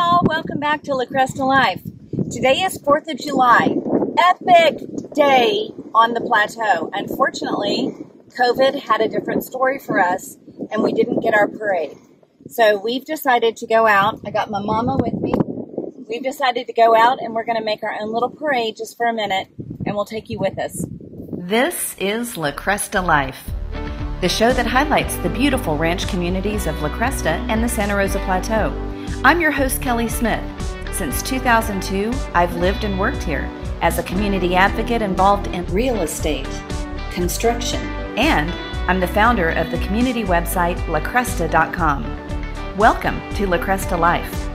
y'all. Welcome back to La Cresta Life. Today is 4th of July. Epic day on the plateau. Unfortunately, COVID had a different story for us and we didn't get our parade. So we've decided to go out. I got my mama with me. We've decided to go out and we're going to make our own little parade just for a minute and we'll take you with us. This is La Cresta Life, the show that highlights the beautiful ranch communities of La Cresta and the Santa Rosa Plateau. I'm your host, Kelly Smith. Since 2002, I've lived and worked here as a community advocate involved in real estate, construction, and I'm the founder of the community website lacresta.com. Welcome to La Cresta Life.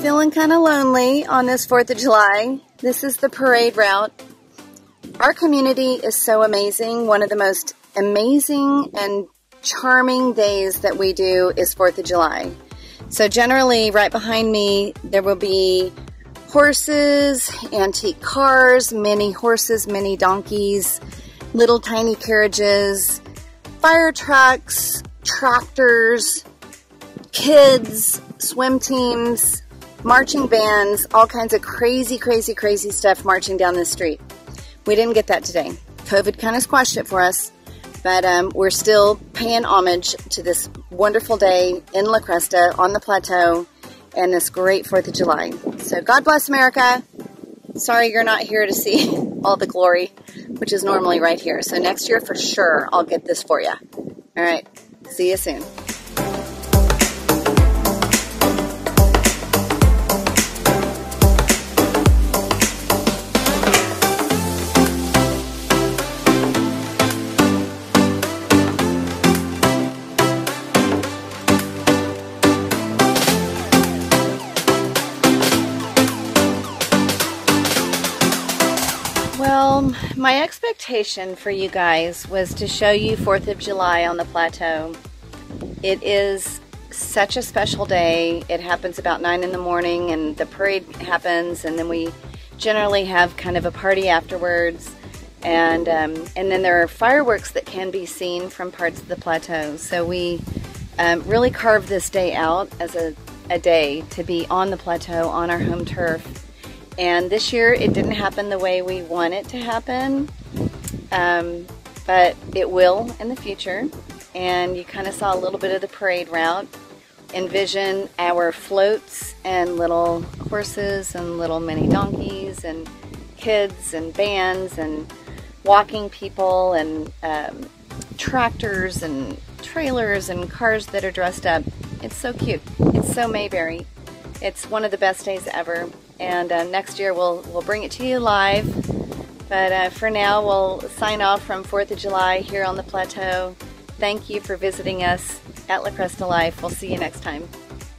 Feeling kind of lonely on this 4th of July. This is the parade route. Our community is so amazing. One of the most amazing and charming days that we do is 4th of July. So, generally, right behind me, there will be horses, antique cars, many horses, many donkeys, little tiny carriages, fire trucks, tractors, kids, swim teams, marching bands, all kinds of crazy, crazy, crazy stuff marching down the street. We didn't get that today. COVID kind of squashed it for us, but um, we're still paying homage to this wonderful day in La Cresta on the plateau and this great 4th of July. So God bless America. Sorry you're not here to see all the glory, which is normally right here. So next year for sure I'll get this for you. All right. See you soon. My expectation for you guys was to show you 4th of July on the plateau. It is such a special day. It happens about 9 in the morning, and the parade happens, and then we generally have kind of a party afterwards. And, um, and then there are fireworks that can be seen from parts of the plateau. So we um, really carved this day out as a, a day to be on the plateau on our home turf. And this year it didn't happen the way we want it to happen, um, but it will in the future. And you kind of saw a little bit of the parade route. Envision our floats and little horses and little mini donkeys and kids and bands and walking people and um, tractors and trailers and cars that are dressed up. It's so cute. It's so Mayberry. It's one of the best days ever and uh, next year we'll we'll bring it to you live. But uh, for now, we'll sign off from Fourth of July here on the plateau. Thank you for visiting us at La Cresta Life. We'll see you next time.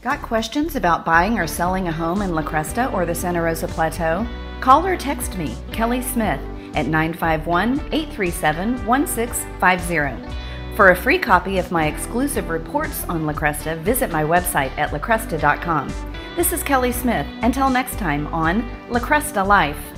Got questions about buying or selling a home in La Cresta or the Santa Rosa Plateau? Call or text me, Kelly Smith, at 951 837 1650. For a free copy of my exclusive reports on La Cresta, visit my website at lacresta.com. This is Kelly Smith. Until next time on La Cresta Life.